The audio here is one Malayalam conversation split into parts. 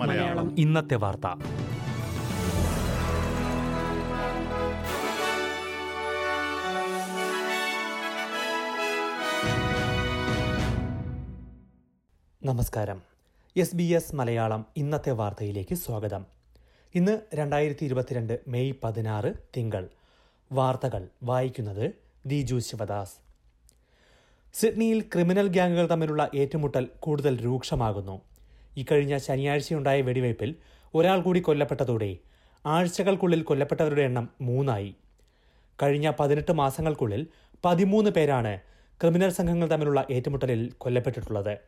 മലയാളം. ഇന്നത്തെ വാർത്ത. നമസ്കാരം. എസ് ബി എസ് മലയാളം ഇന്നത്തെ വാർത്തയിലേക്ക് സ്വാഗതം. ഇന്ന് രണ്ടായിരത്തി ഇരുപത്തിരണ്ട് മെയ് പതിനാറ് തിങ്കൾ. വാർത്തകൾ വായിക്കുന്നത് ദിജു ശിവദാസ്. സിഡ്നിയിൽ ക്രിമിനൽ ഗ്യാങ്ങുകൾ തമ്മിലുള്ള ഏറ്റുമുട്ടൽ കൂടുതൽ രൂക്ഷമാകുന്നു. ഇക്കഴിഞ്ഞ ശനിയാഴ്ചയുണ്ടായ വെടിവയ്പിൽ ഒരാൾ കൂടി കൊല്ലപ്പെട്ടതോടെ ആഴ്ചകൾക്കുള്ളിൽ കൊല്ലപ്പെട്ടവരുടെ എണ്ണം മൂന്നായി. കഴിഞ്ഞ പതിനെട്ട് മാസങ്ങൾക്കുള്ളിൽ പതിമൂന്ന് പേരാണ് ക്രിമിനൽ സംഘങ്ങൾ തമ്മിലുള്ള ഏറ്റുമുട്ടലിൽ കൊല്ലപ്പെട്ടിട്ടുള്ളത്.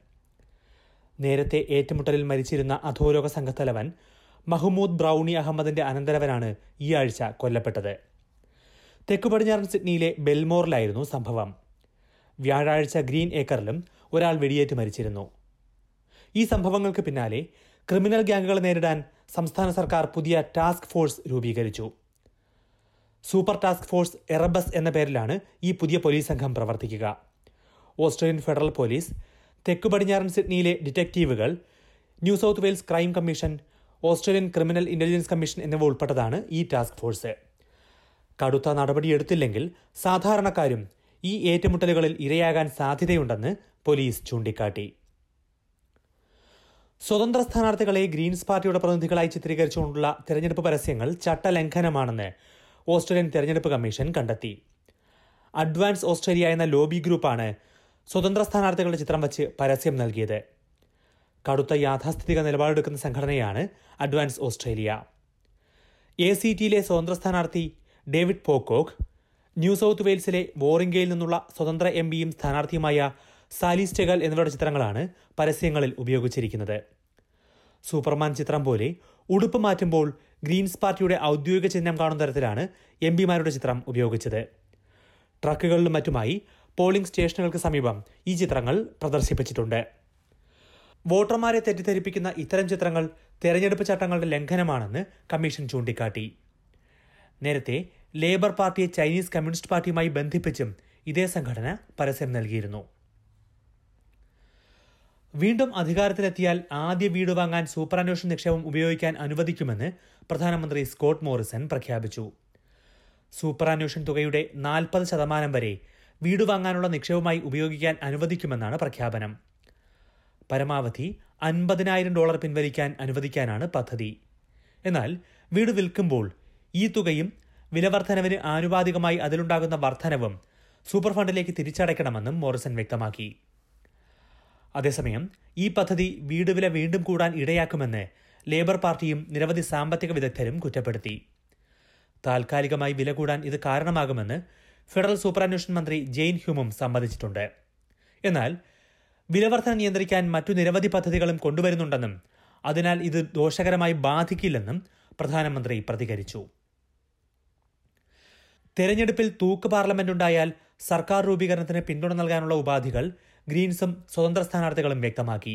നേരത്തെ ഏറ്റുമുട്ടലിൽ മരിച്ചിരുന്ന അധോലോക സംഘത്തലവൻ മഹ്മൂദ് ബ്രൌണി അഹമ്മദിന്റെ അനന്തരവനാണ് ഈ ആഴ്ച കൊല്ലപ്പെട്ടത്. തെക്കു പടിഞ്ഞാറൻ സിഡ്നിയിലെ ബെൽമോറിലായിരുന്നു സംഭവം. വ്യാഴാഴ്ച ഗ്രീൻ ഏക്കറിലും ഒരാൾ വെടിയേറ്റ് മരിച്ചിരുന്നു. ഈ സംഭവങ്ങൾക്ക് പിന്നാലെ ക്രിമിനൽ ഗ്യാങ്ങുകളെ നേരിടാൻ സംസ്ഥാന സർക്കാർ പുതിയ ടാസ്ക് ഫോഴ്സ് രൂപീകരിച്ചു. സൂപ്പർ ടാസ്ക് ഫോഴ്സ് എറബസ് എന്ന പേരിലാണ് ഈ പുതിയ പോലീസ് സംഘം പ്രവർത്തിക്കുക. ഓസ്ട്രേലിയൻ ഫെഡറൽ പോലീസ് തെക്കു പടിഞ്ഞാറൻ സിഡ്നിയിലെ ഡിറ്റക്റ്റീവുകൾ New South Wales crime commission Australian criminal intelligence commission എന്നിവ ഉൾപ്പെട്ടതാണ് ഈ ടാസ്ക് ഫോഴ്സ്. കടുത്ത നടപടിയെടുത്തില്ലെങ്കിൽ സാധാരണക്കാരും ഈ ഏറ്റുമുട്ടലുകളിൽ ഇരയാകാൻ സാധ്യതയുണ്ടെന്ന് പോലീസ് ചൂണ്ടിക്കാട്ടി. സ്വതന്ത്ര സ്ഥാനാർത്ഥികളെ ഗ്രീൻസ് പാർട്ടിയുടെ പ്രതിനിധികളായി ചിത്രീകരിച്ചുകൊണ്ടുള്ള തെരഞ്ഞെടുപ്പ് പരസ്യങ്ങൾ ചട്ടലംഘനമാണെന്ന് ഓസ്ട്രേലിയൻ തെരഞ്ഞെടുപ്പ് കമ്മീഷൻ കണ്ടെത്തി. അഡ്വാൻസ് ഓസ്ട്രേലിയ എന്ന ലോബി ഗ്രൂപ്പാണ് സ്വതന്ത്ര സ്ഥാനാർത്ഥികളുടെ ചിത്രം വച്ച് പരസ്യം നൽകിയത്. കടുത്ത യാഥാസ്ഥിതിക നിലപാടെടുക്കുന്ന സംഘടനയാണ് അഡ്വാൻസ് ഓസ്ട്രേലിയ. എ സി ടിയിലെ സ്വതന്ത്ര സ്ഥാനാർത്ഥി ഡേവിഡ് പോക്കോക്ക് ന്യൂ സൗത്ത് വെയിൽസിലെ വോറിംഗയിൽ നിന്നുള്ള സ്വതന്ത്ര എം പിയും സ്ഥാനാർത്ഥിയുമായ സാലിസ് ടെഗൽ എന്നിവരുടെ ചിത്രങ്ങളാണ് പരസ്യങ്ങളിൽ ഉപയോഗിച്ചിരിക്കുന്നത്. സൂപ്പർമാൻ ചിത്രം പോലെ ഉടുപ്പ് മാറ്റുമ്പോൾ ഗ്രീൻസ് പാർട്ടിയുടെ ഔദ്യോഗിക ചിഹ്നം കാണുന്ന തരത്തിലാണ് എം പിമാരുടെ ചിത്രം ഉപയോഗിച്ചത്. ട്രക്കുകളിലും മറ്റുമായി പോളിംഗ് സ്റ്റേഷനുകൾക്ക് സമീപം ഈ ചിത്രങ്ങൾ പ്രദർശിപ്പിച്ചിട്ടുണ്ട്. വോട്ടർമാരെ തെറ്റിദ്ധരിപ്പിക്കുന്ന ഇത്തരം ചിത്രങ്ങൾ തെരഞ്ഞെടുപ്പ് ചട്ടങ്ങളുടെ ലംഘനമാണെന്ന് കമ്മീഷൻ ചൂണ്ടിക്കാട്ടി. നേരത്തെ ലേബർ പാർട്ടിയെ ചൈനീസ് കമ്മ്യൂണിസ്റ്റ് പാർട്ടിയുമായി ബന്ധിപ്പിച്ചും ഇതേ സംഘടന പരസ്യം നൽകിയിരുന്നു. വീണ്ടും അധികാരത്തിലെത്തിയാൽ ആദ്യ വീട് വാങ്ങാൻ സൂപ്പറാന്വേഷണ നിക്ഷേപം ഉപയോഗിക്കാൻ അനുവദിക്കുമെന്ന് പ്രധാനമന്ത്രി സ്കോട്ട് മോറിസൺ പ്രഖ്യാപിച്ചു. സൂപ്പറാന്വേഷൺ തുകയുടെ നാൽപ്പത് ശതമാനം വരെ വീട് വാങ്ങാനുള്ള നിക്ഷേപമായി ഉപയോഗിക്കാൻ അനുവദിക്കുമെന്നാണ് പ്രഖ്യാപനം. പരമാവധി അൻപതിനായിരം ഡോളർ പിൻവലിക്കാൻ അനുവദിക്കാനാണ് പദ്ധതി. എന്നാൽ വീട് വിൽക്കുമ്പോൾ ഈ തുകയും വിലവർദ്ധനവിന് ആനുപാതികമായി അതിലുണ്ടാകുന്ന വർധനവും സൂപ്പർ ഫണ്ടിലേക്ക് തിരിച്ചടയ്ക്കണമെന്നും മോറിസൺ വ്യക്തമാക്കി. അതേസമയം ഈ പദ്ധതി വീട് വില വീണ്ടും കൂടാൻ ഇടയാക്കുമെന്ന് ലേബർ പാർട്ടിയും നിരവധി സാമ്പത്തിക വിദഗ്ധരും കുറ്റപ്പെടുത്തി. താൽക്കാലികമായി വില കൂടാൻ ഇത് കാരണമാകുമെന്ന് ഫെഡറൽ സൂപ്പറാന്വേഷൺ മന്ത്രി ജെയിൻ ഹ്യൂമും സമ്മതിച്ചിട്ടുണ്ട്. എന്നാൽ വിലവർധന നിയന്ത്രിക്കാൻ മറ്റു നിരവധി പദ്ധതികളും കൊണ്ടുവരുന്നുണ്ടെന്നും അതിനാൽ ഇത് ദോഷകരമായി ബാധിക്കില്ലെന്നും പ്രധാനമന്ത്രി പ്രതികരിച്ചു. തെരഞ്ഞെടുപ്പിൽ തൂക്ക് പാർലമെന്റ് ഉണ്ടായാൽ സർക്കാർ രൂപീകരണത്തിന് പിന്തുണ നൽകാനുള്ള ഉപാധികൾ ഗ്രീൻസും സ്വതന്ത്ര സ്ഥാനാർത്ഥികളും വ്യക്തമാക്കി.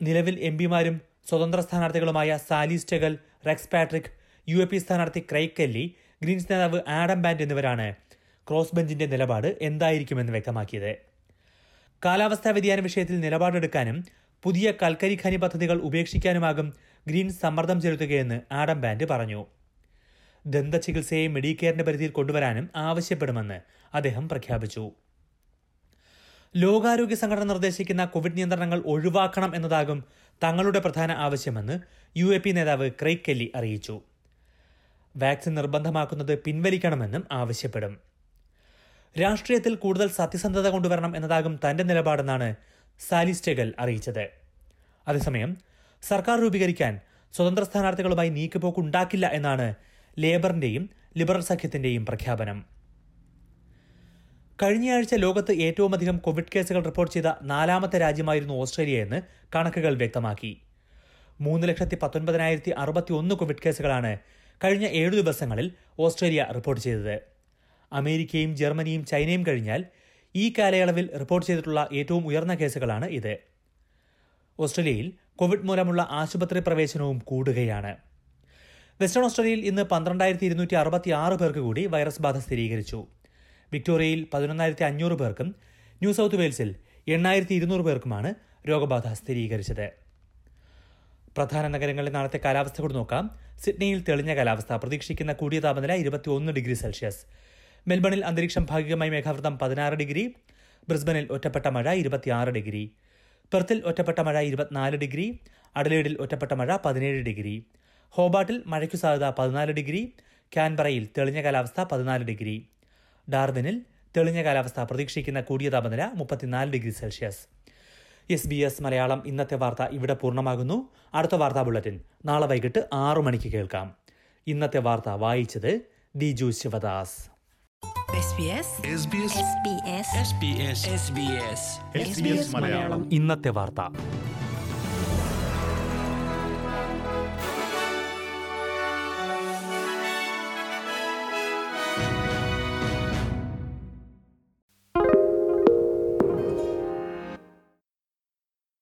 നിലവിൽ എം പിമാരും സ്വതന്ത്ര സ്ഥാനാർത്ഥികളുമായ Zali Steggall Rex Patrick U A P സ്ഥാനാർത്ഥി ക്രൈക് കെല്ലി ഗ്രീൻസ് നേതാവ് ആഡം ബാൻഡ് എന്നിവരാണ് ക്രോസ് ബെഞ്ചിന്റെ നിലപാട് എന്തായിരിക്കുമെന്ന് വ്യക്തമാക്കിയത്. കാലാവസ്ഥാ വ്യതിയാന വിഷയത്തിൽ നിലപാടെടുക്കാനും പുതിയ കൽക്കരി ഖനി പദ്ധതികൾ ഉപേക്ഷിക്കാനുമാകും ഗ്രീൻസ് സമ്മർദ്ദം ചെലുത്തുകയെന്ന് ആഡം ബാൻഡ് പറഞ്ഞു. ദന്തചികിത്സയെ മെഡിക്കെയറിന്റെ പരിധിയിൽ കൊണ്ടുവരാനും ആവശ്യപ്പെടുമെന്ന് അദ്ദേഹം പ്രഖ്യാപിച്ചു. ലോകാരോഗ്യ സംഘടന നിർദ്ദേശിക്കുന്ന കോവിഡ് നിയന്ത്രണങ്ങൾ ഒഴിവാക്കണം എന്നതാകും തങ്ങളുടെ പ്രധാന ആവശ്യമെന്ന് യു എ പി നേതാവ് ക്രൈക് കെല്ലി അറിയിച്ചു. വാക്സിൻ നിർബന്ധമാക്കുന്നത് പിൻവലിക്കണമെന്നും ആവശ്യപ്പെടും. രാഷ്ട്രീയത്തിൽ കൂടുതൽ സത്യസന്ധത കൊണ്ടുവരണം എന്നതാകും തന്റെ നിലപാടെന്നാണ് സാലിസ്റ്റെഗൽ അറിയിച്ചത്. അതേസമയം സർക്കാർ രൂപീകരിക്കാൻ സ്വതന്ത്ര സ്ഥാനാർത്ഥികളുമായി നീക്കുപോക്കുണ്ടാക്കില്ല എന്നാണ് ലേബറിന്റെയും ലിബറൽ സഖ്യത്തിന്റെയും പ്രഖ്യാപനം. കഴിഞ്ഞയാഴ്ച ലോകത്ത് ഏറ്റവുമധികം കോവിഡ് കേസുകൾ റിപ്പോർട്ട് ചെയ്ത നാലാമത്തെ രാജ്യമായിരുന്നു ഓസ്ട്രേലിയയെന്ന് കണക്കുകൾ വ്യക്തമാക്കി. മൂന്ന് ലക്ഷത്തി പത്തൊൻപതിനായിരത്തി അറുപത്തി ഒന്ന് കോവിഡ് കേസുകളാണ് കഴിഞ്ഞ ഏഴു ദിവസങ്ങളിൽ ഓസ്ട്രേലിയ റിപ്പോർട്ട് ചെയ്തത്. അമേരിക്കയും ജർമ്മനിയും ചൈനയും കഴിഞ്ഞാൽ ഈ കാലയളവിൽ റിപ്പോർട്ട് ചെയ്തിട്ടുള്ള ഏറ്റവും ഉയർന്ന കേസുകളാണ് ഇത്. ഓസ്ട്രേലിയയിൽ കോവിഡ് മൂലമുള്ള ആശുപത്രി പ്രവേശനവും കൂടുകയാണ്. വെസ്റ്റേൺ ഓസ്ട്രേലിയയിൽ ഇന്ന് പന്ത്രണ്ടായിരത്തി ഇരുന്നൂറ്റി അറുപത്തി ആറ് പേർക്ക് കൂടി വൈറസ് ബാധ സ്ഥിരീകരിച്ചു. വിക്ടോറിയയിൽ പതിനൊന്നായിരത്തി അഞ്ഞൂറ് പേർക്കും ന്യൂ സൗത്ത് വെയിൽസിൽ എണ്ണായിരത്തി ഇരുന്നൂറ് പേർക്കുമാണ് രോഗബാധ സ്ഥിരീകരിച്ചത്. പ്രധാന നഗരങ്ങളിൽ നാളത്തെ കാലാവസ്ഥ കൂടി നോക്കാം. സിഡ്നിയിൽ തെളിഞ്ഞ കാലാവസ്ഥ. പ്രതീക്ഷിക്കുന്ന കൂടിയ താപനില ഇരുപത്തിയൊന്ന് ഡിഗ്രി സെൽഷ്യസ്. മെൽബണിൽ അന്തരീക്ഷം ഭാഗികമായി മേഘാവൃതം പതിനാറ് ഡിഗ്രി. ബ്രിസ്ബനിൽ ഒറ്റപ്പെട്ട മഴ ഇരുപത്തിയാറ് ഡിഗ്രി. പെർത്തിൽ ഒറ്റപ്പെട്ട മഴ ഇരുപത്തിനാല് ഡിഗ്രി. അഡലേഡിൽ ഒറ്റപ്പെട്ട മഴ പതിനേഴ് ഡിഗ്രി. ഹോബാട്ടിൽ മഴയ്ക്കു സാധ്യത പതിനാല് ഡിഗ്രി ക്യാൻബറയിൽ തെളിഞ്ഞ കാലാവസ്ഥ പതിനാല് ഡിഗ്രി. ഡാർബിനിൽ തെളിഞ്ഞ കാലാവസ്ഥ പ്രതീക്ഷിക്കുന്ന കൂടിയ താപനില മുപ്പത്തിനാല് degree Celsius. S B S Malayalam ഇന്നത്തെ വാർത്ത ഇവിടെ പൂർണമാകുന്നു. അടുത്ത വാർത്താ ബുള്ളറ്റിൻ നാളെ വൈകിട്ട് ആറു മണിക്ക് കേൾക്കാം. ഇന്നത്തെ വാർത്ത വായിച്ചത് Diju Sivadas. SBS SBS SBS SBS Malayalam. ഇന്നത്തെ വാർത്ത.